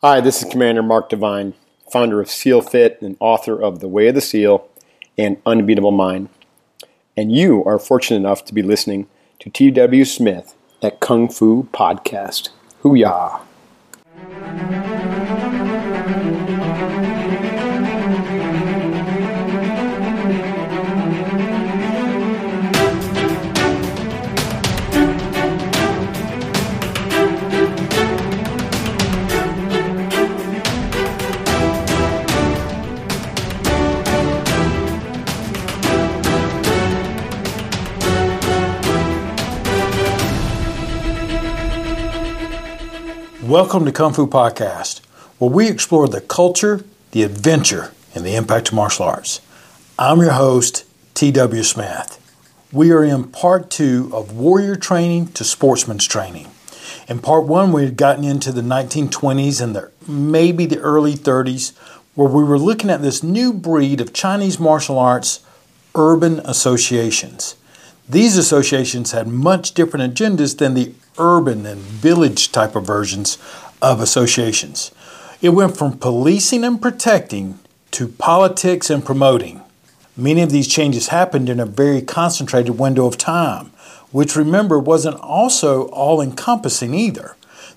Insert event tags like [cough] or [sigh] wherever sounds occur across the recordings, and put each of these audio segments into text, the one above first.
Hi, this is Commander Mark Devine, founder of SEAL Fit and author of The Way of the SEAL and Unbeatable Mind. And you are fortunate enough to be listening to T.W. Smith at Kung Fu Podcast. Hoo-yah! Welcome to Kung Fu Podcast, where we explore the culture, the adventure, and the impact of martial arts. I'm your host, T.W. Smith. We are in part two of warrior training to sportsman's training. In part one, we had gotten into the 1920s and the, maybe the early 30s, where we were looking at this new breed of Chinese martial arts urban associations. These associations had much different agendas than the urban and village type of versions of associations. It went from policing and protecting to politics and promoting. Many of these changes happened in a very concentrated window of time, which remember wasn't also all encompassing either.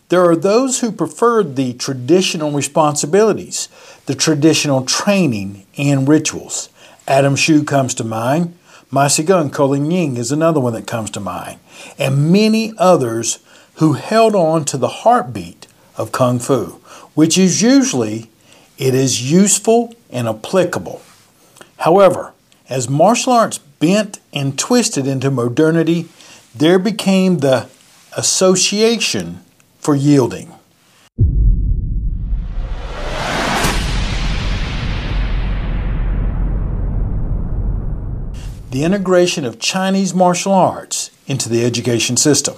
There are those who preferred the traditional responsibilities, the traditional training and rituals. Adam Hsu comes to mind. Ma Sigung Colin Ying is another one that comes to mind and many others who held on to the heartbeat of Kung Fu, which is usually it is useful and applicable. However, as martial arts bent and twisted into modernity, there became the association for yielding. The integration of Chinese martial arts into the education system.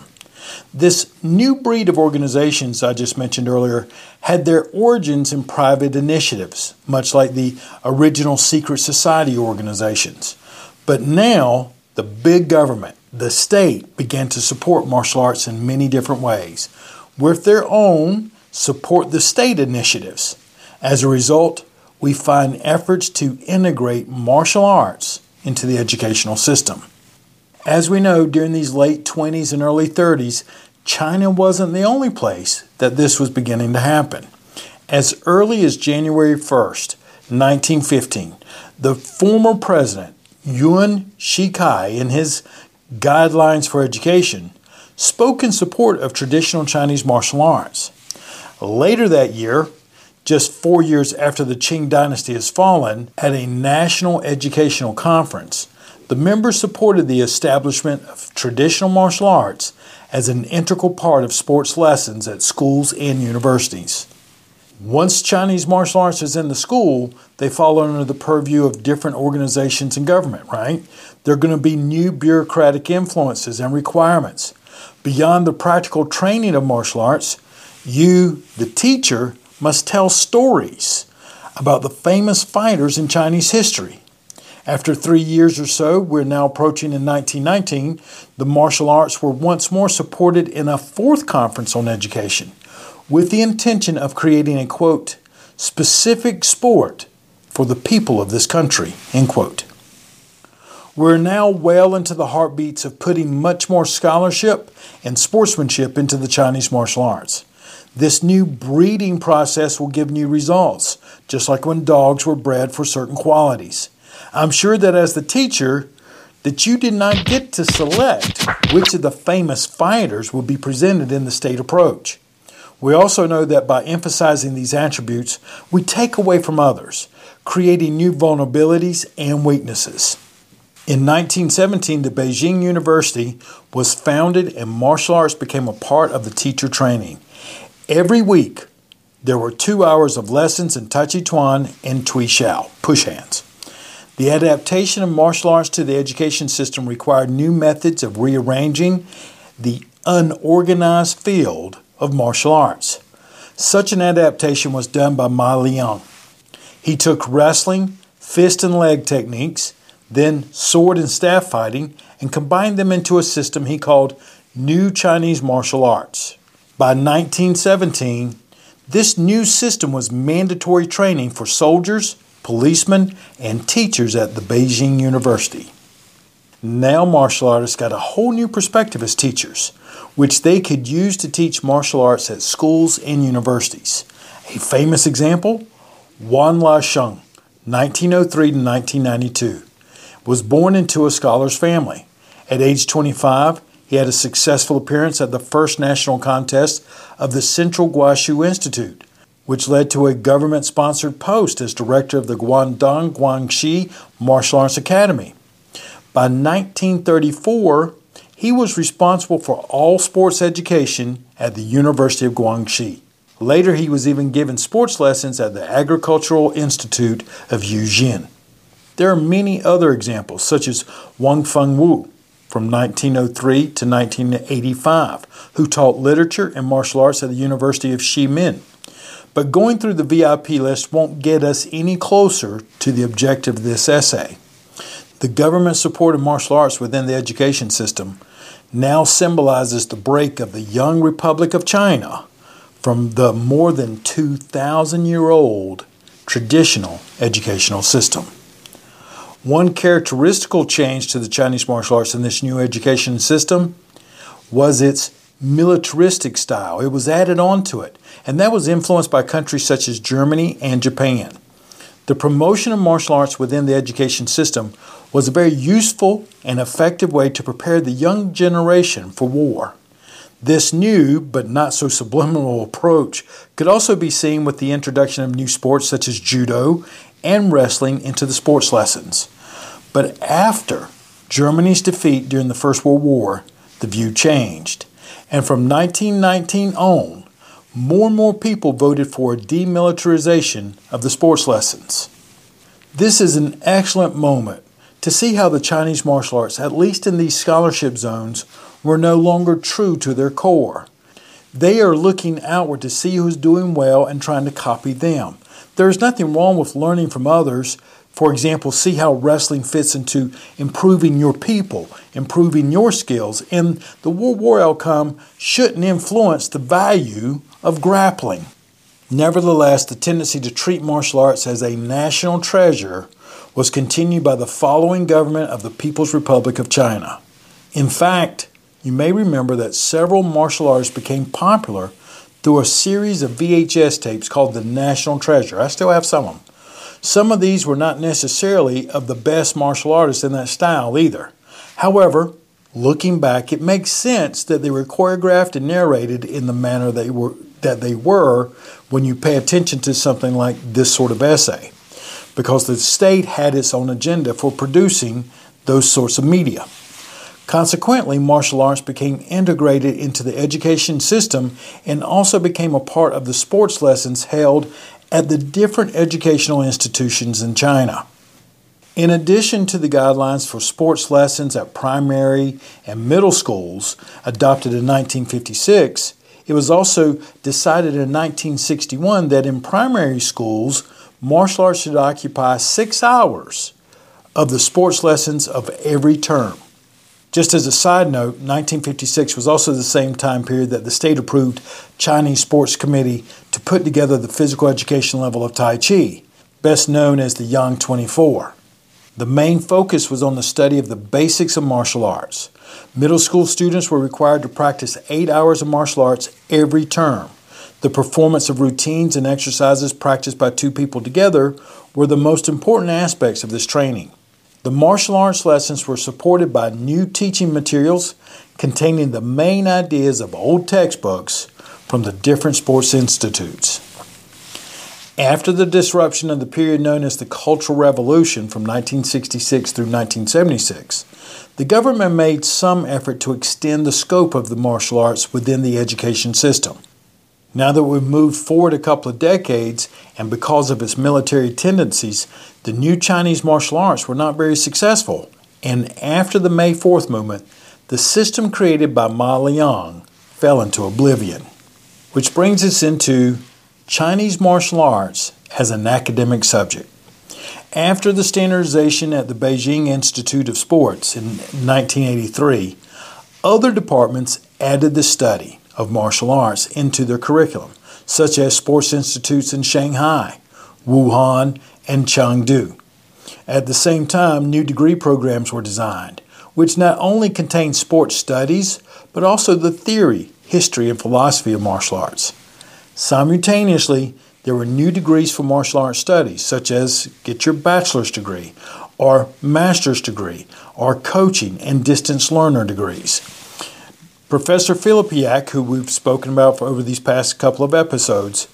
This new breed of organizations I just mentioned earlier had their origins in private initiatives, much like the original secret society organizations. But now, the big government, the state, began to support martial arts in many different ways. With their own, support the state initiatives. As a result, we find efforts to integrate martial arts into the educational system. As we know, during these late 20s and early 30s, China wasn't the only place that this was beginning to happen. As early as January 1st, 1915, the former president, Yuan Shikai, in his Guidelines for Education, spoke in support of traditional Chinese martial arts. Later that year, just four years after the Qing dynasty has fallen, at a national educational conference, the members supported the establishment of traditional martial arts as an integral part of sports lessons at schools and universities. Once Chinese martial arts is in the school, they fall under the purview of different organizations and government, right? There are going to be new bureaucratic influences and requirements. Beyond the practical training of martial arts, you, the teacher, must tell stories about the famous fighters in Chinese history. After three years or so, we're now approaching in 1919, the martial arts were once more supported in a fourth conference on education with the intention of creating a quote, specific sport for the people of this country, end quote. We're now well into the heartbeats of putting much more scholarship and sportsmanship into the Chinese martial arts. This new breeding process will give new results, just like when dogs were bred for certain qualities. I'm sure that as the teacher, that you did not get to select which of the famous fighters will be presented in the state approach. We also know that by emphasizing these attributes, we take away from others, creating new vulnerabilities and weaknesses. In 1917, the Beijing University was founded and martial arts became a part of the teacher training. Every week, there were two hours of lessons in Tai Chi Chuan and Tui Shou, push hands. The adaptation of martial arts to the education system required new methods of rearranging the unorganized field of martial arts. Such an adaptation was done by Ma Liang. He took wrestling, fist and leg techniques, then sword and staff fighting, and combined them into a system he called New Chinese Martial Arts. By 1917, This new system was mandatory training for soldiers, policemen, and teachers at the Beijing University. Now, martial artists got a whole new perspective as teachers, which they could use to teach martial arts at schools and universities. A famous example Wan Laisheng, 1903 to 1992, was born into a scholar's family. At age 25, he had a successful appearance at the first national contest of the Central Guoshu Institute, which led to a government sponsored post as director of the Guangdong Guangxi Martial Arts Academy. By 1934, he was responsible for all sports education at the University of Guangxi. Later, he was even given sports lessons at the Agricultural Institute of Yujin. There are many other examples, such as Wang Fengwu, from 1903 to 1985, who taught literature and martial arts at the University of Xiamen. But going through the VIP list won't get us any closer to the objective of this essay. The government support of martial arts within the education system now symbolizes the break of the young Republic of China from the more than 2,000 year old traditional educational system. One characteristical change to the Chinese martial arts in this new education system was its militaristic style. It was added on to it, and that was influenced by countries such as Germany and Japan. The promotion of martial arts within the education system was a very useful and effective way to prepare the young generation for war. This new, but not so subliminal approach could also be seen with the introduction of new sports such as judo and wrestling into the sports lessons. But after Germany's defeat during the First World War, the view changed. And from 1919 on, more and more people voted for demilitarization of the sports lessons. This is an excellent moment to see how the Chinese martial arts, at least in these scholarship zones, were no longer true to their core. They are looking outward to see who's doing well and trying to copy them. There is nothing wrong with learning from others, for example, see how wrestling fits into improving your people, improving your skills, and the World War outcome shouldn't influence the value of grappling. Nevertheless, the tendency to treat martial arts as a national treasure was continued by the following government of the People's Republic of China. In fact, you may remember that several martial arts became popular through a series of VHS tapes called the National Treasure. I still have some of them. Some of these were not necessarily of the best martial artists in that style either. However, looking back, it makes sense that they were choreographed and narrated in the manner they were that they were when you pay attention to something like this sort of essay, because the state had its own agenda for producing those sorts of media. Consequently, martial arts became integrated into the education system and also became a part of the sports lessons held at the different educational institutions in China. In addition to the guidelines for sports lessons at primary and middle schools adopted in 1956, it was also decided in 1961 that in primary schools, martial arts should occupy six hours of the sports lessons of every term. Just as a side note, 1956 was also the same time period that the state approved Chinese Sports Committee to put together the physical education level of Tai Chi, best known as the Yang 24. The main focus was on the study of the basics of martial arts. Middle school students were required to practice eight hours of martial arts every term. The performance of routines and exercises practiced by two people together were the most important aspects of this training. The martial arts lessons were supported by new teaching materials containing the main ideas of old textbooks from the different sports institutes. After the disruption of the period known as the Cultural Revolution from 1966 through 1976, the government made some effort to extend the scope of the martial arts within the education system. Now that we've moved forward a couple of decades, and because of its military tendencies, the new Chinese martial arts were not very successful. And after the May 4th movement, the system created by Ma Liang fell into oblivion. Which brings us into Chinese martial arts as an academic subject. After the standardization at the Beijing Institute of Sports in 1983, other departments added the study of martial arts into their curriculum, such as sports institutes in Shanghai, Wuhan, and Chengdu. At the same time, new degree programs were designed, which not only contained sports studies, but also the theory, history, and philosophy of martial arts. Simultaneously, there were new degrees for martial arts studies, such as get your bachelor's degree, or master's degree, or coaching and distance learner degrees. Professor Filipiak, who we've spoken about over these past couple of episodes,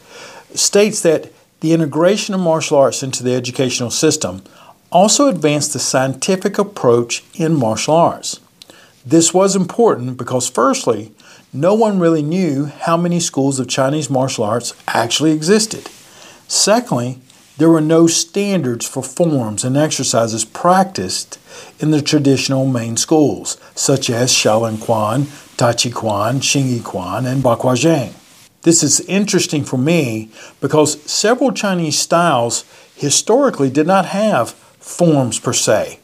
states that the integration of martial arts into the educational system also advanced the scientific approach in martial arts. This was important because, firstly, no one really knew how many schools of Chinese martial arts actually existed. Secondly, there were no standards for forms and exercises practiced in the traditional main schools, such as Shaolin Quan, Tai Chi Quan, Xing Yi Quan, and Baguazhang. This is interesting for me because several Chinese styles historically did not have forms per se.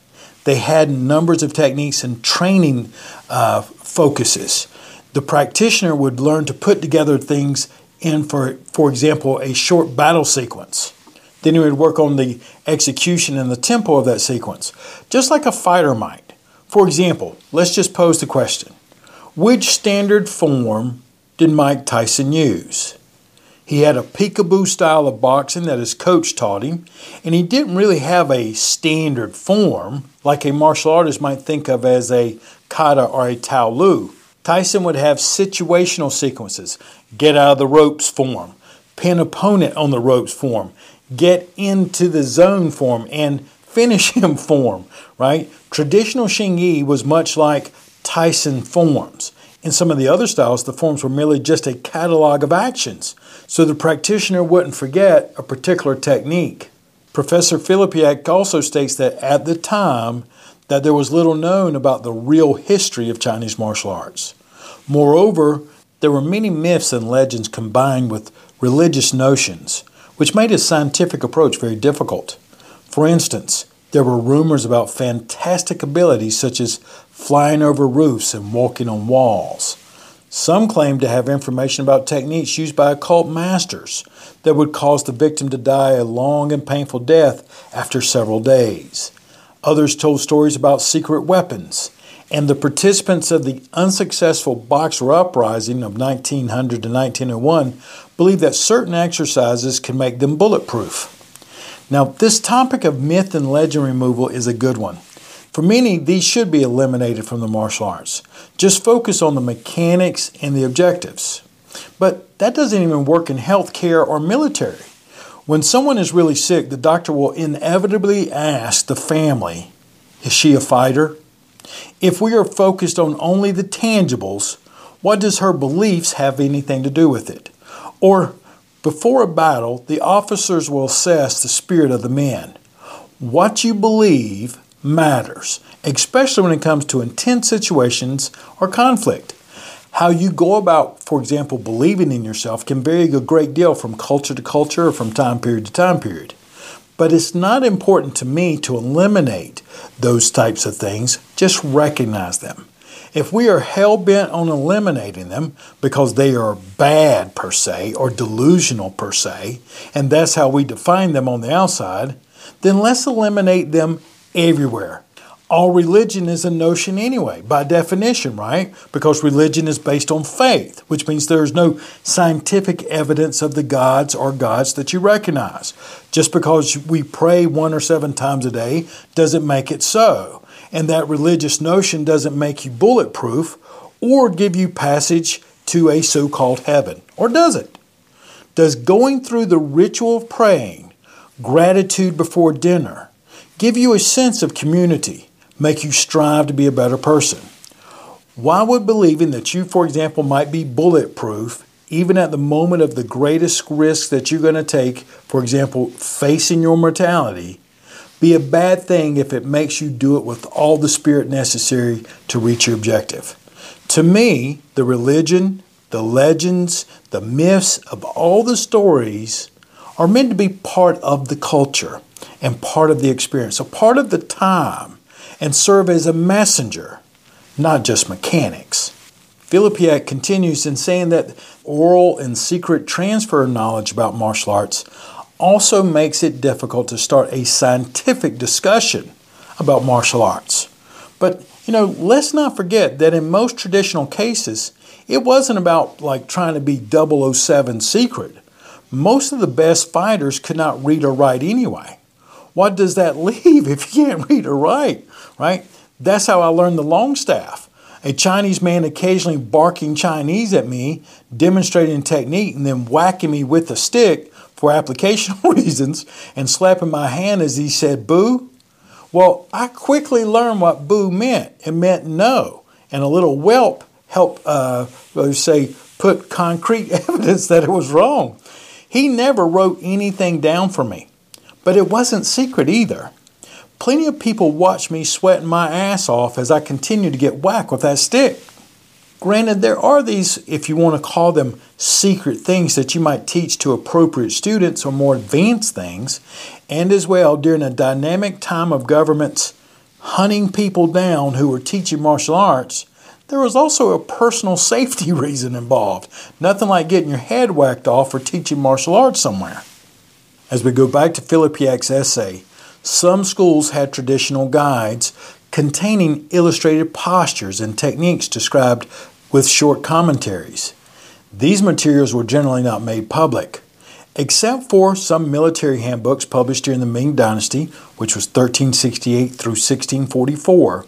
They had numbers of techniques and training uh, focuses. The practitioner would learn to put together things in, for, for example, a short battle sequence. Then he would work on the execution and the tempo of that sequence, just like a fighter might. For example, let's just pose the question Which standard form did Mike Tyson use? He had a peekaboo style of boxing that his coach taught him, and he didn't really have a standard form like a martial artist might think of as a kata or a tao lu. Tyson would have situational sequences get out of the ropes form, pin opponent on the ropes form, get into the zone form, and finish [laughs] him form, right? Traditional Xing Yi was much like Tyson forms. In some of the other styles, the forms were merely just a catalog of actions, so the practitioner wouldn't forget a particular technique. Professor Filipiak also states that at the time that there was little known about the real history of Chinese martial arts. Moreover, there were many myths and legends combined with religious notions, which made a scientific approach very difficult. For instance, there were rumors about fantastic abilities such as flying over roofs and walking on walls. Some claimed to have information about techniques used by occult masters that would cause the victim to die a long and painful death after several days. Others told stories about secret weapons, and the participants of the unsuccessful Boxer Uprising of 1900 to 1901 believed that certain exercises can make them bulletproof. Now, this topic of myth and legend removal is a good one. For many, these should be eliminated from the martial arts. Just focus on the mechanics and the objectives. But that doesn't even work in healthcare or military. When someone is really sick, the doctor will inevitably ask the family, Is she a fighter? If we are focused on only the tangibles, what does her beliefs have anything to do with it? Or, before a battle, the officers will assess the spirit of the men. What you believe matters, especially when it comes to intense situations or conflict. How you go about, for example, believing in yourself can vary a great deal from culture to culture or from time period to time period. But it's not important to me to eliminate those types of things, just recognize them. If we are hell bent on eliminating them because they are bad per se or delusional per se, and that's how we define them on the outside, then let's eliminate them everywhere. All religion is a notion anyway, by definition, right? Because religion is based on faith, which means there is no scientific evidence of the gods or gods that you recognize. Just because we pray one or seven times a day doesn't make it so. And that religious notion doesn't make you bulletproof or give you passage to a so called heaven. Or does it? Does going through the ritual of praying, gratitude before dinner, give you a sense of community, make you strive to be a better person. Why would believing that you, for example, might be bulletproof, even at the moment of the greatest risk that you're going to take, for example, facing your mortality, be a bad thing if it makes you do it with all the spirit necessary to reach your objective? To me, the religion, the legends, the myths of all the stories are meant to be part of the culture and part of the experience, a part of the time, and serve as a messenger, not just mechanics. Filipiak continues in saying that oral and secret transfer of knowledge about martial arts also makes it difficult to start a scientific discussion about martial arts. But, you know, let's not forget that in most traditional cases, it wasn't about like trying to be 007 secret. Most of the best fighters could not read or write anyway. What does that [laughs] leave if you can't read or write, right? That's how I learned the long staff. A Chinese man occasionally barking Chinese at me, demonstrating technique, and then whacking me with a stick for applicational [laughs] reasons and slapping my hand as he said boo. Well, I quickly learned what boo meant. It meant no. And a little whelp helped, uh, say, put concrete [laughs] evidence that it was wrong. He never wrote anything down for me, but it wasn't secret either. Plenty of people watched me sweating my ass off as I continued to get whacked with that stick. Granted, there are these, if you want to call them secret things that you might teach to appropriate students or more advanced things, and as well during a dynamic time of governments hunting people down who were teaching martial arts, there was also a personal [laughs] safety reason involved. Nothing like getting your head whacked off for teaching martial arts somewhere. As we go back to Filipiak's essay, some schools had traditional guides containing illustrated postures and techniques described with short commentaries. These materials were generally not made public, except for some military handbooks published during the Ming Dynasty, which was 1368 through 1644.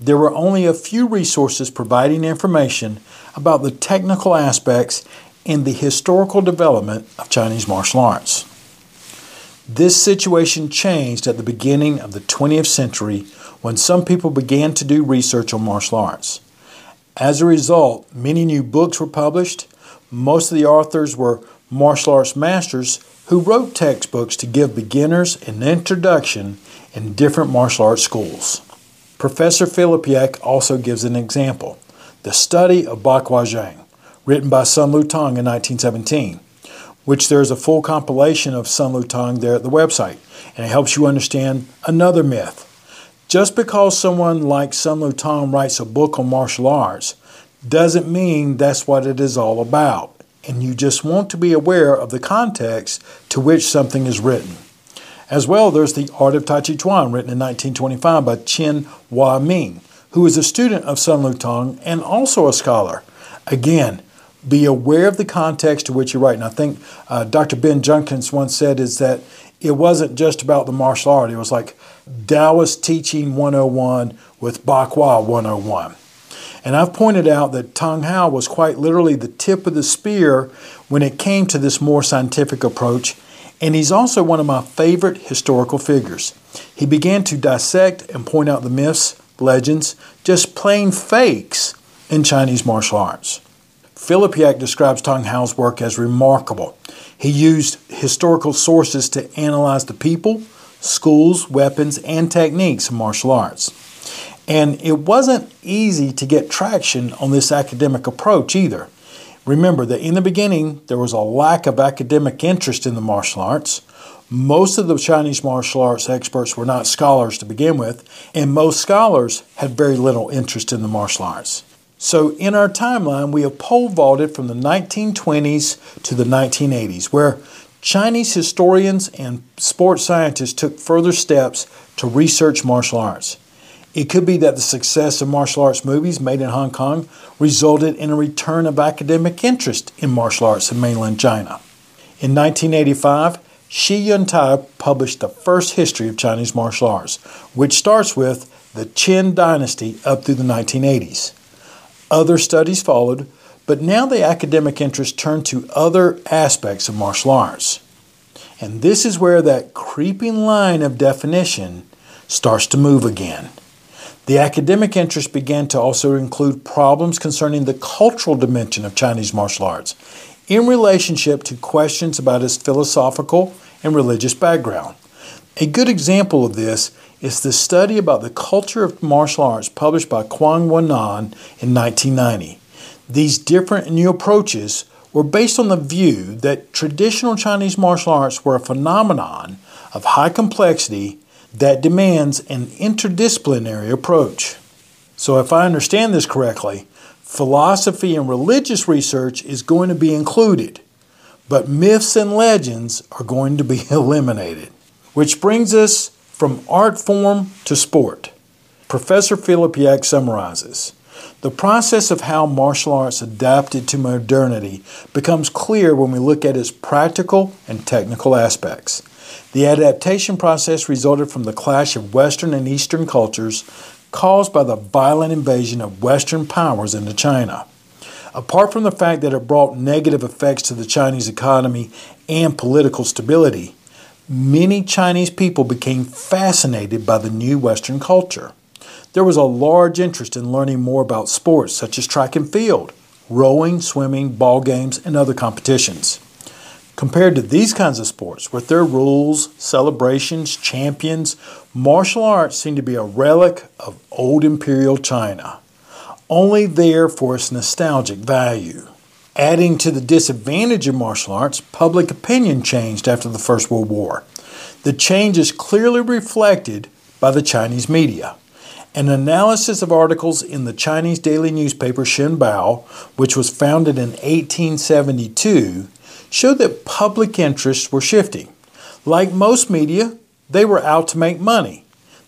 There were only a few resources providing information about the technical aspects and the historical development of Chinese martial arts. This situation changed at the beginning of the 20th century when some people began to do research on martial arts. As a result, many new books were published. Most of the authors were martial arts masters who wrote textbooks to give beginners an introduction in different martial arts schools. Professor Filipiak also gives an example the study of Bagua Zhang, written by Sun Lutang in 1917, which there is a full compilation of Sun Lutang there at the website, and it helps you understand another myth just because someone like Sun Lutang writes a book on martial arts doesn't mean that's what it is all about. And you just want to be aware of the context to which something is written. As well, there's The Art of Tai Chi Chuan, written in 1925 by Chen Wei Ming, who is a student of Sun Lutang and also a scholar. Again, be aware of the context to which you write. And I think uh, Dr. Ben Judkins once said is that it wasn't just about the martial art. It was like Taoist Teaching 101 with Bagua 101. And I've pointed out that Tang Hao was quite literally the tip of the spear when it came to this more scientific approach, and he's also one of my favorite historical figures. He began to dissect and point out the myths, legends, just plain fakes in Chinese martial arts. Filipiak describes Tang Hao's work as remarkable. He used historical sources to analyze the people, schools, weapons, and techniques of martial arts. And it wasn't easy to get traction on this academic approach either. Remember that in the beginning, there was a lack of academic interest in the martial arts. Most of the Chinese martial arts experts were not scholars to begin with, and most scholars had very little interest in the martial arts. So, in our timeline, we have pole vaulted from the 1920s to the 1980s, where Chinese historians and sports scientists took further steps to research martial arts. It could be that the success of martial arts movies made in Hong Kong resulted in a return of academic interest in martial arts in mainland China. In 1985, Shi Yuntai published the first history of Chinese martial arts, which starts with the Qin dynasty up through the 1980s. Other studies followed, but now the academic interest turned to other aspects of martial arts. And this is where that creeping line of definition starts to move again. The academic interest began to also include problems concerning the cultural dimension of Chinese martial arts in relationship to questions about its philosophical and religious background. A good example of this is the study about the culture of martial arts published by Kuang Wennan in 1990. These different new approaches were based on the view that traditional Chinese martial arts were a phenomenon of high complexity that demands an interdisciplinary approach. So, if I understand this correctly, Philosophy and religious research is going to be included, but myths and legends are going to be [laughs] eliminated. Which brings us from art form to sport. Professor Filipiak summarizes The process of how martial arts adapted to modernity becomes clear when we look at its practical and technical aspects. The adaptation process resulted from the clash of Western and Eastern cultures caused by the violent invasion of Western powers into China. Apart from the fact that it brought negative effects to the Chinese economy and political stability, many Chinese people became fascinated by the new Western culture. There was a large interest in learning more about sports such as track and field, rowing, swimming, ball games, and other competitions. Compared to these kinds of sports, with their rules, celebrations, champions, martial arts seemed to be a relic of old imperial China, only there for its nostalgic value. Adding to the disadvantage of martial arts, public opinion changed after the First World War. The change is clearly reflected by the Chinese media. An analysis of articles in the Chinese daily newspaper Shenbao, which was founded in 1872, showed that public interests were shifting. Like most media, they were out to make money.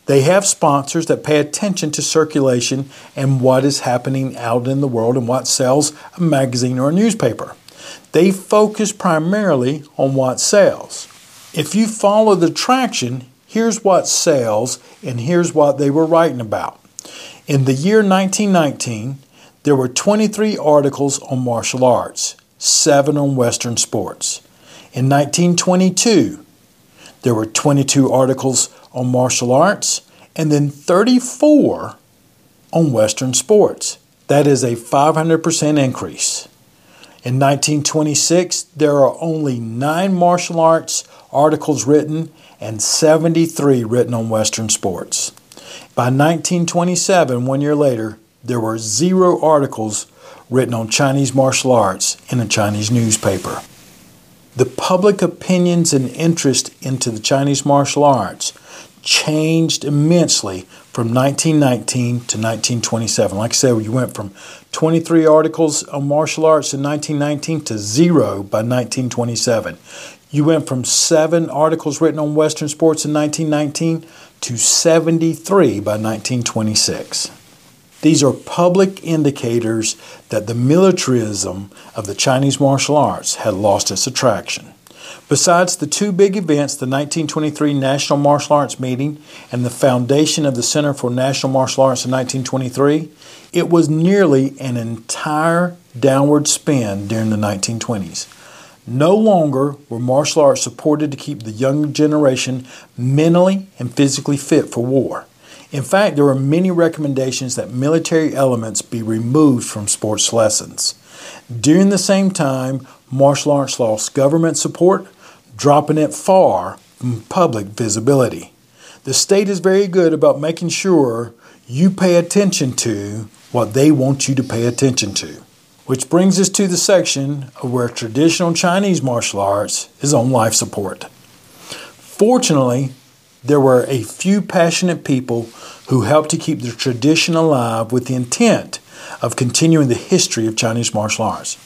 They have sponsors that pay attention to circulation and what is happening out in the world and what sells a magazine or a newspaper. They focus primarily on what sells. If you follow the traction, here's what sells and here's what they were writing about. In the year 1919, there were 23 articles on martial arts seven on Western sports. In 1922, there were 22 articles on martial arts and then 34 on Western sports. That is a 500% increase. In 1926, there are only nine martial arts articles written and 73 written on Western sports. By 1927, one year later, there were zero articles written on Chinese martial arts in a Chinese newspaper. The public opinions and interest into the Chinese martial arts changed immensely from 1919 to 1927. Like I said, you went from 23 articles on martial arts in 1919 to zero by 1927. You went from seven articles written on Western sports in 1919 to 73 by 1926. These are public indicators that the militarism of the Chinese martial arts had lost its attraction. Besides the two big events, the 1923 National Martial Arts Meeting and the foundation of the Center for National Martial Arts in 1923, it was nearly an entire downward spin during the 1920s. No longer were martial arts supported to keep the young generation mentally and physically fit for war. In fact, there were many recommendations that military elements be removed from sports lessons. During the same time, martial arts lost government support, dropping it far from public visibility. The state is very good about making sure you pay attention to what they want you to pay attention to. Which brings us to the section of where traditional Chinese martial arts is on life support. Fortunately, there were a few passionate people who helped to keep the tradition alive with the intent of continuing the history of Chinese martial arts.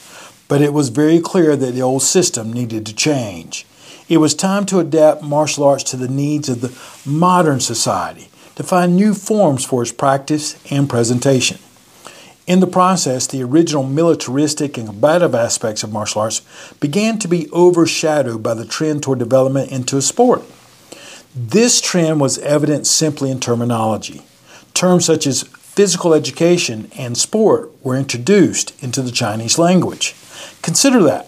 But it was very clear that the old system needed to change. It was time to adapt martial arts to the needs of the modern society, to find new forms for its practice and presentation. In the process, the original militaristic and combative aspects of martial arts began to be overshadowed by the trend toward development into a sport. This trend was evident simply in terminology. Terms such as physical education and sport were introduced into the Chinese language. Consider that.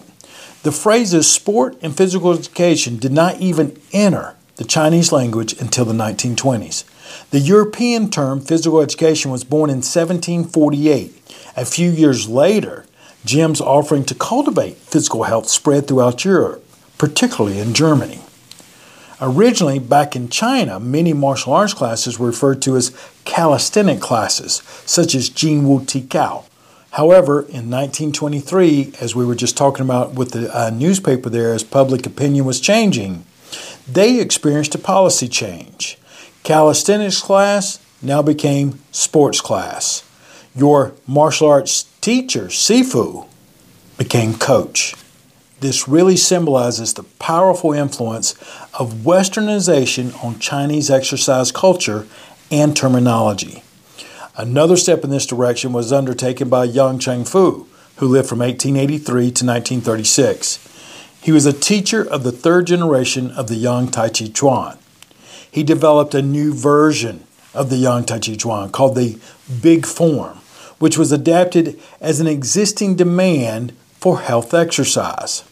The phrases sport and physical education did not even enter the Chinese language until the 1920s. The European term physical education was born in 1748. A few years later, gyms offering to cultivate physical health spread throughout Europe, particularly in Germany. Originally, back in China, many martial arts classes were referred to as calisthenic classes, such as Jing Wu Ti Kao. However, in 1923, as we were just talking about with the uh, newspaper there, as public opinion was changing, they experienced a policy change. Calisthenics class now became sports class. Your martial arts teacher, Sifu, became coach. This really symbolizes the powerful influence of westernization on Chinese exercise culture and terminology. Another step in this direction was undertaken by Yang Cheng Fu, who lived from 1883 to 1936. He was a teacher of the third generation of the Yang Tai Chi Chuan. He developed a new version of the Yang Tai Chi Chuan called the Big Form, which was adapted as an existing demand for health exercise.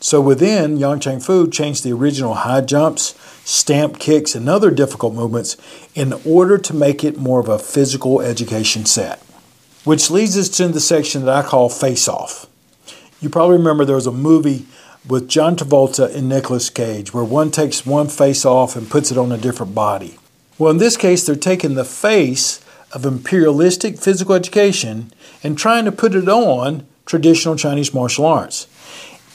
So within, Yang Cheng Fu changed the original high jumps, stamp kicks, and other difficult movements in order to make it more of a physical education set. Which leads us to the section that I call Face Off. You probably remember there was a movie with John Travolta and Nicolas Cage where one takes one face off and puts it on a different body. Well, in this case, they're taking the face of imperialistic physical education and trying to put it on traditional Chinese martial arts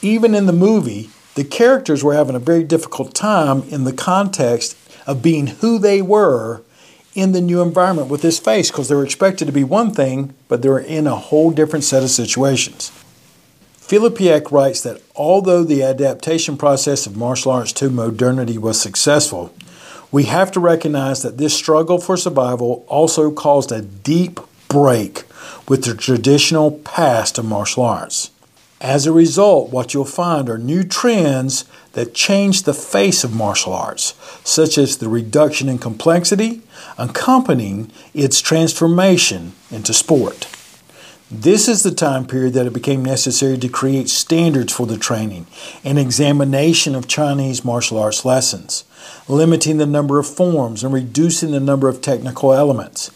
even in the movie, the characters were having a very difficult time in the context of being who they were in the new environment with this face because they were expected to be one thing, but they were in a whole different set of situations. Filipiak writes that although the adaptation process of martial arts to modernity was successful, we have to recognize that this struggle for survival also caused a deep break with the traditional past of martial arts. As a result, what you'll find are new trends that change the face of martial arts, such as the reduction in complexity accompanying its transformation into sport. This is the time period that it became necessary to create standards for the training and examination of Chinese martial arts lessons, limiting the number of forms and reducing the number of technical elements.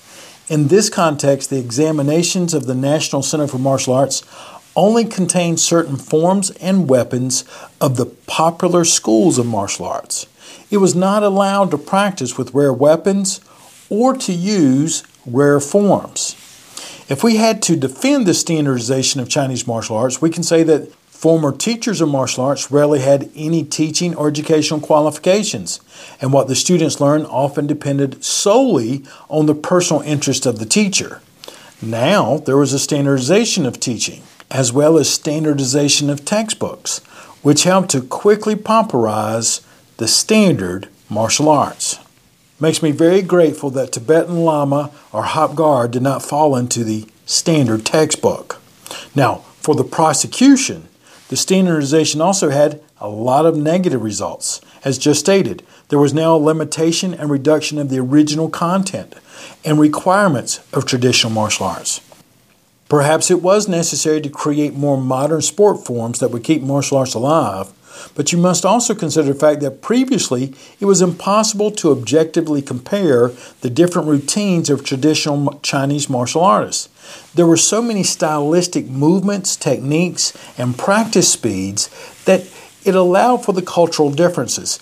In this context, the examinations of the National Center for Martial Arts only contained certain forms and weapons of the popular schools of martial arts. It was not allowed to practice with rare weapons or to use rare forms. If we had to defend the standardization of Chinese martial arts, we can say that former teachers of martial arts rarely had any teaching or educational qualifications, and what the students learned often depended solely on the personal interest of the teacher. Now there was a standardization of teaching as well as standardization of textbooks, which helped to quickly popularize the standard martial arts. Makes me very grateful that Tibetan Lama or Hop Gar did not fall into the standard textbook. Now, for the prosecution, the standardization also had a lot of negative results. As just stated, there was now a limitation and reduction of the original content and requirements of traditional martial arts. Perhaps it was necessary to create more modern sport forms that would keep martial arts alive, but you must also consider the fact that previously it was impossible to objectively compare the different routines of traditional Chinese martial artists. There were so many stylistic movements, techniques, and practice speeds that it allowed for the cultural differences.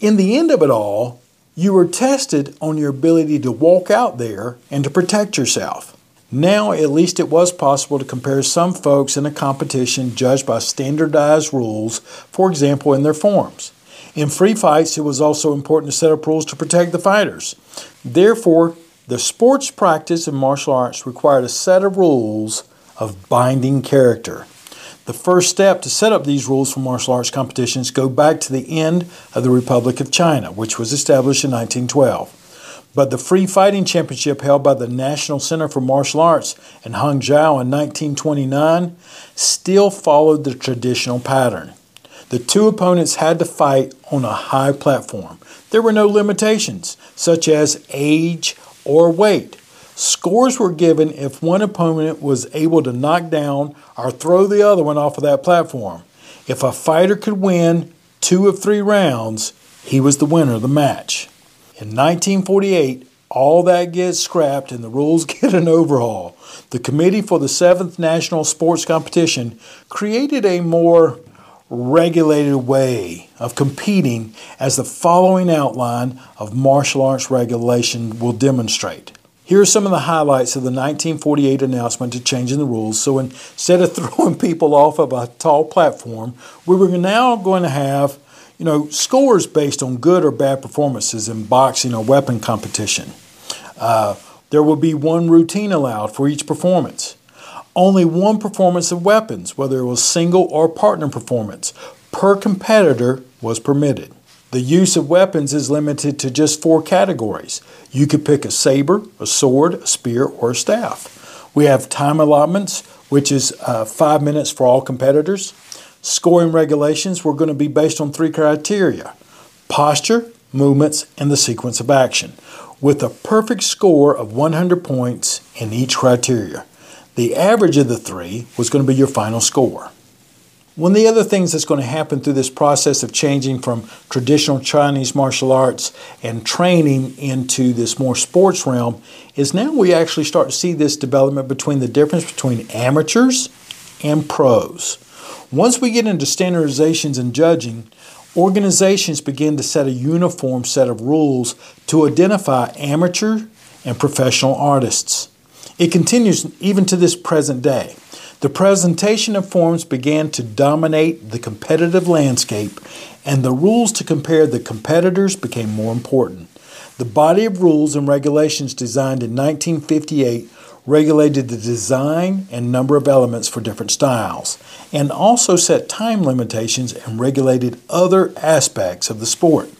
In the end of it all, you were tested on your ability to walk out there and to protect yourself. Now, at least it was possible to compare some folks in a competition judged by standardized rules, for example, in their forms. In free fights, it was also important to set up rules to protect the fighters. Therefore, the sports practice in martial arts required a set of rules of binding character. The first step to set up these rules for martial arts competitions go back to the end of the Republic of China, which was established in 1912. But the free fighting championship held by the National Center for Martial Arts in Hangzhou in 1929 still followed the traditional pattern. The two opponents had to fight on a high platform. There were no limitations, such as age or weight. Scores were given if one opponent was able to knock down or throw the other one off of that platform. If a fighter could win two of three rounds, he was the winner of the match. In 1948, all that gets scrapped and the rules [laughs] get an overhaul. The Committee for the Seventh National Sports Competition created a more regulated way of competing as the following outline of martial arts regulation will demonstrate. Here are some of the highlights of the 1948 announcement to changing the rules. So instead of [laughs] throwing people off of a tall platform, we were now going to have you know, scores based on good or bad performances in boxing or weapon competition. Uh, there will be one routine allowed for each performance. Only one performance of weapons, whether it was single or partner performance, per competitor was permitted. The use of weapons is limited to just four categories. You could pick a saber, a sword, a spear, or a staff. We have time allotments, which is uh, five minutes for all competitors. Scoring regulations were going to be based on three criteria posture, movements, and the sequence of action, with a perfect score of 100 points in each criteria. The average of the three was going to be your final score. One of the other things that's going to happen through this process of changing from traditional Chinese martial arts and training into this more sports realm is now we actually start to see this development between the difference between amateurs and pros. Once we get into standardizations and judging, organizations begin to set a uniform set of rules to identify amateur and professional artists. It continues even to this present day. The presentation of forms began to dominate the competitive landscape, and the rules to compare the competitors became more important. The body of rules and regulations designed in 1958 regulated the design and number of elements for different styles, and also set time limitations and regulated other aspects of the sport.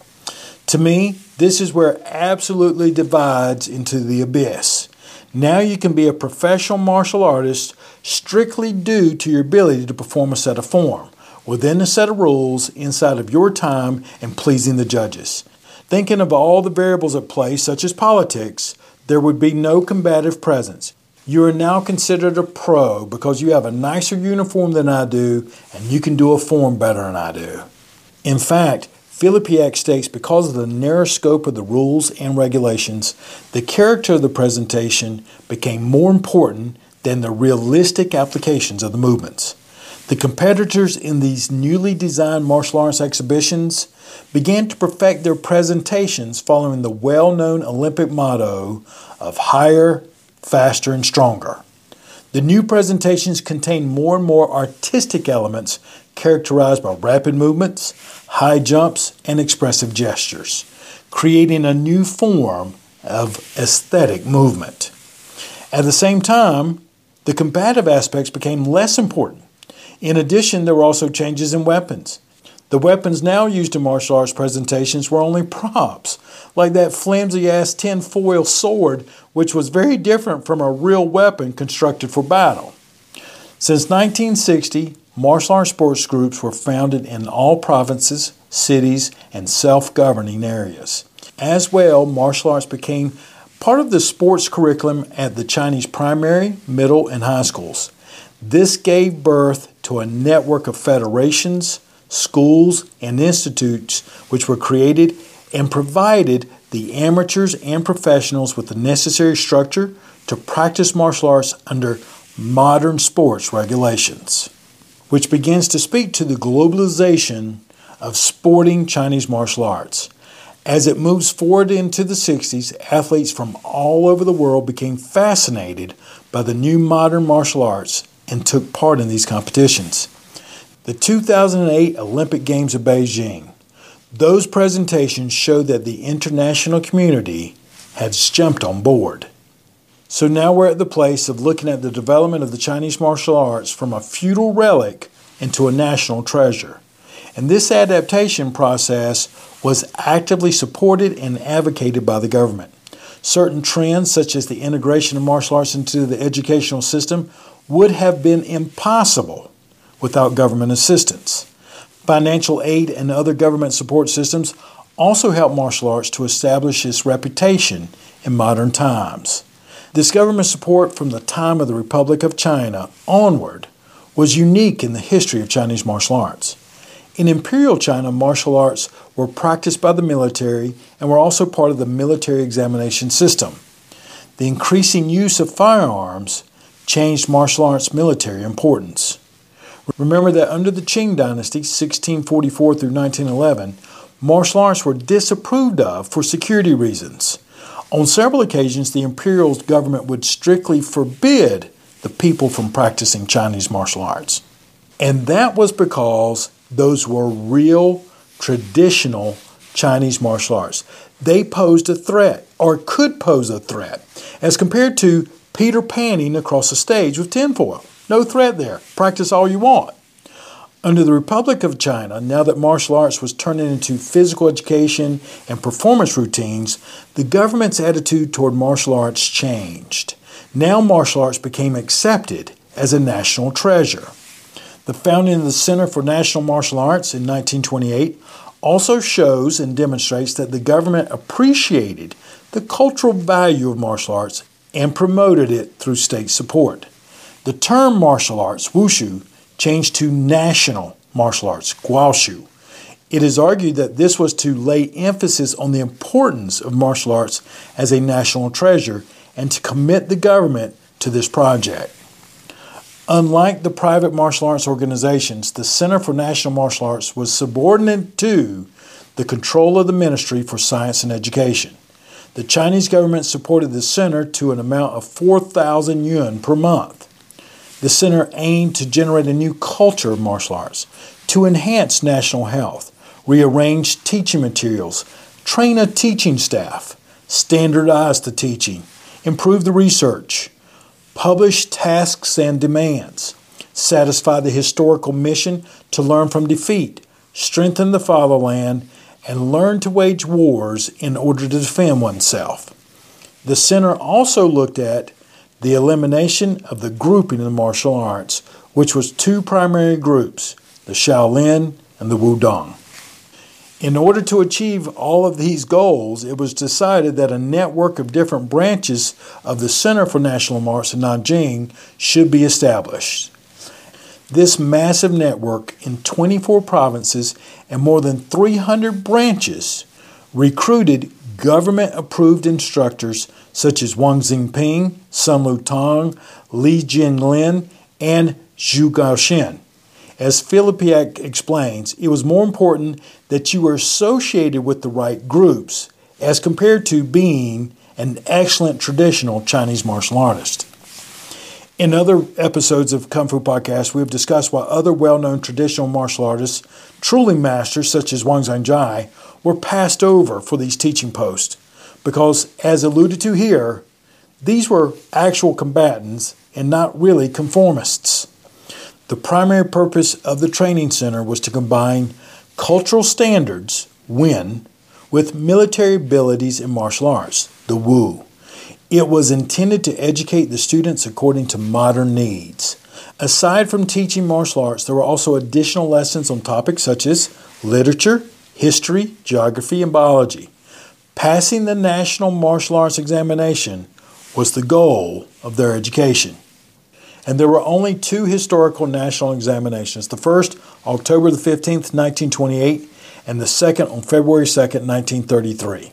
To me, this is where it absolutely divides into the abyss. Now you can be a professional martial artist strictly due to your ability to perform a set of form within a set of rules inside of your time and pleasing the judges. Thinking of all the variables at play, such as politics, there would be no combative presence. You are now considered a pro because you have a nicer uniform than I do and you can do a form better than I do. In fact, Filipiak states because of the narrow scope of the rules and regulations, the character of the presentation became more important than the realistic applications of the movements. The competitors in these newly designed martial arts exhibitions began to perfect their presentations following the well known Olympic motto of higher, faster, and stronger. The new presentations contain more and more artistic elements characterized by rapid movements, high jumps, and expressive gestures, creating a new form of aesthetic movement. At the same time, the combative aspects became less important. In addition, there were also changes in weapons. The weapons now used in martial arts presentations were only props, like that flimsy ass tin foil sword, which was very different from a real weapon constructed for battle. Since 1960, martial arts sports groups were founded in all provinces, cities, and self governing areas. As well, martial arts became part of the sports curriculum at the Chinese primary, middle, and high schools. This gave birth to a network of federations, schools, and institutes which were created and provided the amateurs and professionals with the necessary structure to practice martial arts under modern sports regulations which begins to speak to the globalization of sporting Chinese martial arts. As it moves forward into the 60s, athletes from all over the world became fascinated by the new modern martial arts and took part in these competitions. The 2008 Olympic Games of Beijing. Those presentations showed that the international community has jumped on board. So now we're at the place of looking at the development of the Chinese martial arts from a feudal relic into a national treasure. And this adaptation process was actively supported and advocated by the government. Certain trends, such as the integration of martial arts into the educational system, would have been impossible without government assistance. Financial aid and other government support systems also helped martial arts to establish its reputation in modern times. This government support from the time of the Republic of China onward was unique in the history of Chinese martial arts. In Imperial China, martial arts were practiced by the military and were also part of the military examination system. The increasing use of firearms changed martial arts military importance. Remember that under the Qing dynasty, 1644 through 1911, martial arts were disapproved of for security reasons. On several occasions, the imperial government would strictly forbid the people from practicing Chinese martial arts. And that was because those were real, traditional Chinese martial arts. They posed a threat, or could pose a threat, as compared to Peter panning across the stage with tinfoil. No threat there. Practice all you want. Under the Republic of China, now that martial arts was turning into physical education and performance routines, the government's attitude toward martial arts changed. Now martial arts became accepted as a national treasure. The founding of the Center for National Martial Arts in 1928 also shows and demonstrates that the government appreciated the cultural value of martial arts and promoted it through state support. The term martial arts, wushu, changed to national martial arts, guoshu. It is argued that this was to lay emphasis on the importance of martial arts as a national treasure and to commit the government to this project. Unlike the private martial arts organizations, the Center for National Martial Arts was subordinate to the control of the Ministry for Science and Education. The Chinese government supported the center to an amount of 4,000 yuan per month. The center aimed to generate a new culture of martial arts, to enhance national health, rearrange teaching materials, train a teaching staff, standardize the teaching, improve the research, publish tasks and demands, satisfy the historical mission to learn from defeat, strengthen the fatherland, and learn to wage wars in order to defend oneself. The center also looked at the elimination of the grouping in the martial arts, which was two primary groups, the Shaolin and the Wudang. In order to achieve all of these goals, it was decided that a network of different branches of the Center for National Arts in Nanjing should be established. This massive network in 24 provinces and more than 300 branches recruited government approved instructors such as Wang Ziping, Sun Lutang, Li Jinglin, and Zhu Gaoxian. As Filipiak explains, it was more important that you were associated with the right groups as compared to being an excellent traditional Chinese martial artist. In other episodes of Kung Fu Podcast, we have discussed why other well known traditional martial artists, truly masters such as Wang Xiangzhai, were passed over for these teaching posts. Because, as alluded to here, these were actual combatants and not really conformists. The primary purpose of the training center was to combine cultural standards, Wen, with military abilities in martial arts, the Wu. It was intended to educate the students according to modern needs. Aside from teaching martial arts, there were also additional lessons on topics such as literature, history, geography, and biology. Passing the National Martial Arts Examination was the goal of their education. And there were only two historical national examinations. The first, October the 15th, 1928, and the second on February 2nd, 1933.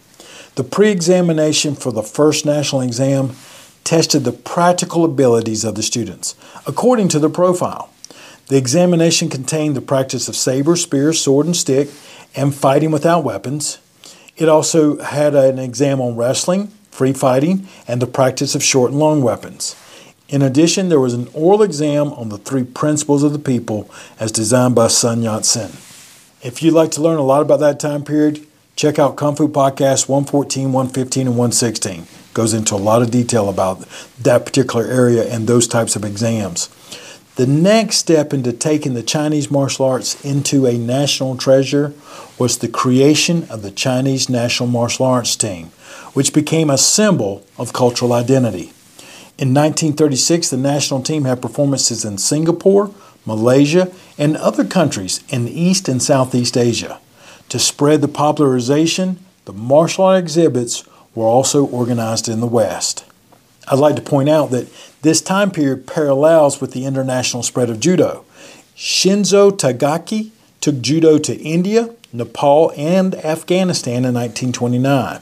The pre examination for the first national exam tested the practical abilities of the students according to their profile. The examination contained the practice of saber, spear, sword, and stick, and fighting without weapons. It also had an exam on wrestling, free fighting, and the practice of short and long weapons. In addition, there was an oral exam on the three principles of the people as designed by Sun Yat sen. If you'd like to learn a lot about that time period, check out Kung Fu Podcast 114, 115, and 116. Goes into a lot of detail about that particular area and those types of exams. The next step into taking the Chinese martial arts into a national treasure was the creation of the Chinese National Martial Arts Team, which became a symbol of cultural identity. In 1936, the national team had performances in Singapore, Malaysia, and other countries in East and Southeast Asia. To spread the popularization, the martial art exhibits were also organized in the West. I'd like to point out that this time period parallels with the international spread of judo. Shinzo Takagi took judo to India, Nepal, and Afghanistan in 1929.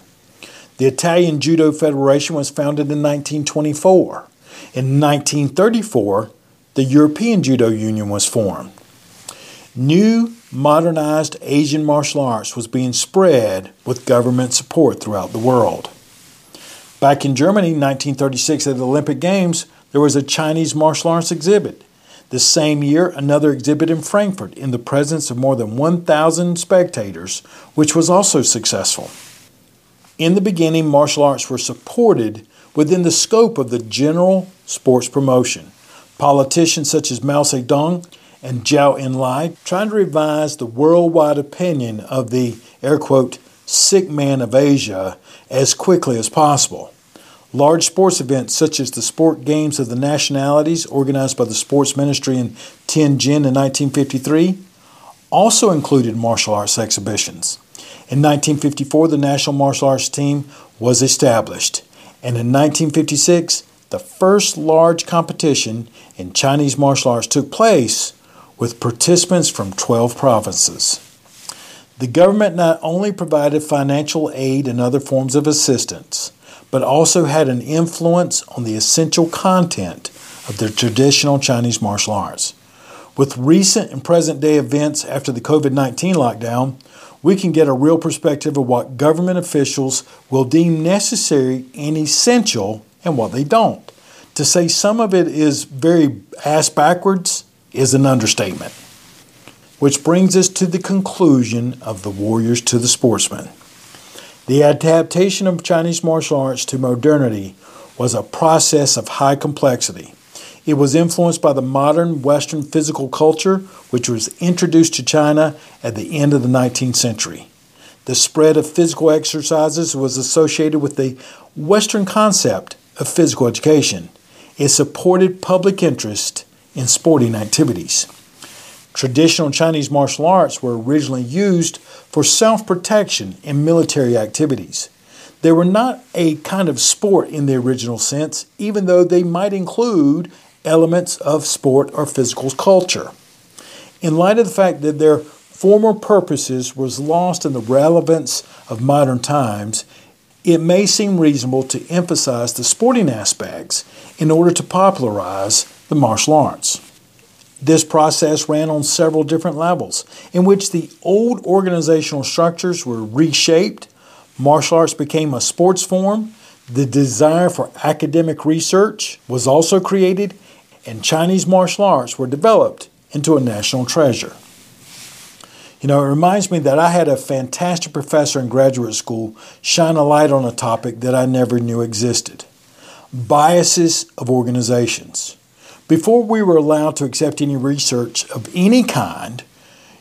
The Italian Judo Federation was founded in 1924. In 1934, the European Judo Union was formed. New, modernized Asian martial arts was being spread with government support throughout the world. Back in Germany in 1936 at the Olympic Games, there was a Chinese martial arts exhibit. The same year, another exhibit in Frankfurt in the presence of more than 1,000 spectators, which was also successful. In the beginning, martial arts were supported within the scope of the general sports promotion. Politicians such as Mao Zedong and Zhou Enlai tried to revise the worldwide opinion of the air quote sick man of Asia as quickly as possible. Large sports events such as the Sport Games of the Nationalities, organized by the Sports Ministry in Tianjin in 1953, also included martial arts exhibitions. In 1954, the National Martial Arts Team was established, and in 1956, the first large competition in Chinese martial arts took place with participants from 12 provinces. The government not only provided financial aid and other forms of assistance, but also had an influence on the essential content of the traditional Chinese martial arts. With recent and present day events after the COVID 19 lockdown, we can get a real perspective of what government officials will deem necessary and essential and what they don't. To say some of it is very ass backwards is an understatement. Which brings us to the conclusion of the warriors to the sportsmen. The adaptation of Chinese martial arts to modernity was a process of high complexity. It was influenced by the modern Western physical culture, which was introduced to China at the end of the 19th century. The spread of physical exercises was associated with the Western concept of physical education. It supported public interest in sporting activities. Traditional Chinese martial arts were originally used for self protection in military activities. They were not a kind of sport in the original sense, even though they might include elements of sport or physical culture. In light of the fact that their former purposes was lost in the relevance of modern times, it may seem reasonable to emphasize the sporting aspects in order to popularize the martial arts. This process ran on several different levels, in which the old organizational structures were reshaped, martial arts became a sports form, the desire for academic research was also created, and Chinese martial arts were developed into a national treasure. You know, it reminds me that I had a fantastic professor in graduate school shine a light on a topic that I never knew existed biases of organizations. Before we were allowed to accept any research of any kind,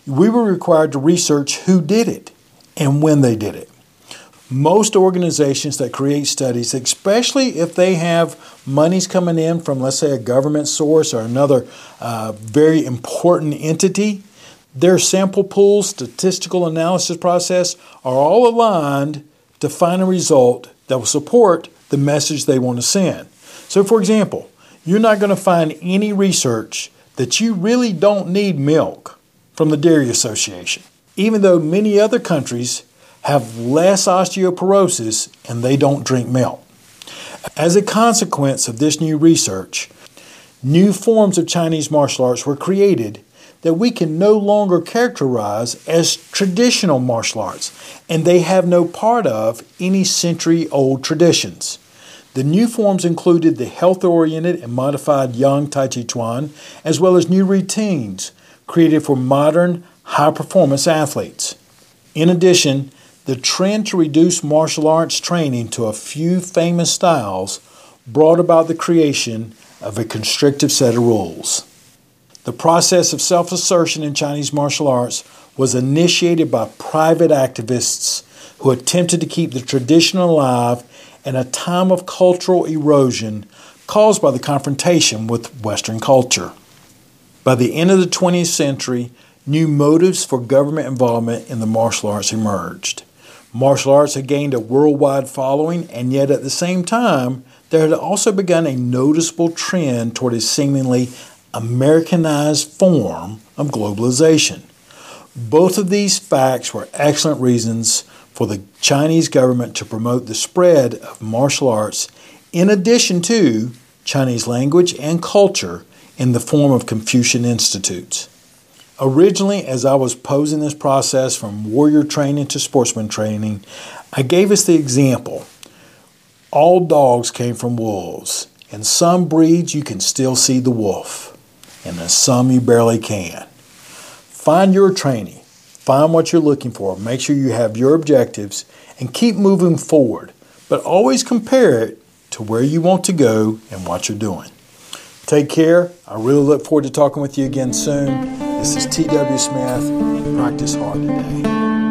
we were required to research who did it and when they did it. Most organizations that create studies, especially if they have monies coming in from, let's say, a government source or another uh, very important entity, their sample pool, statistical analysis process are all aligned to find a result that will support the message they want to send. So, for example, you're not going to find any research that you really don't need milk from the Dairy Association, even though many other countries have less osteoporosis and they don't drink milk. As a consequence of this new research, new forms of Chinese martial arts were created that we can no longer characterize as traditional martial arts, and they have no part of any century old traditions. The new forms included the health oriented and modified Yang Tai Chi Chuan, as well as new routines created for modern, high performance athletes. In addition, the trend to reduce martial arts training to a few famous styles brought about the creation of a constrictive set of rules. The process of self assertion in Chinese martial arts was initiated by private activists who attempted to keep the tradition alive in a time of cultural erosion caused by the confrontation with Western culture. By the end of the 20th century, new motives for government involvement in the martial arts emerged. Martial arts had gained a worldwide following, and yet at the same time, there had also begun a noticeable trend toward a seemingly Americanized form of globalization. Both of these facts were excellent reasons for the Chinese government to promote the spread of martial arts in addition to Chinese language and culture in the form of Confucian institutes. Originally, as I was posing this process from warrior training to sportsman training, I gave us the example all dogs came from wolves. In some breeds, you can still see the wolf, and in some, you barely can. Find your training, find what you're looking for, make sure you have your objectives, and keep moving forward, but always compare it to where you want to go and what you're doing. Take care. I really look forward to talking with you again soon. This is T.W. Smith. Practice hard today.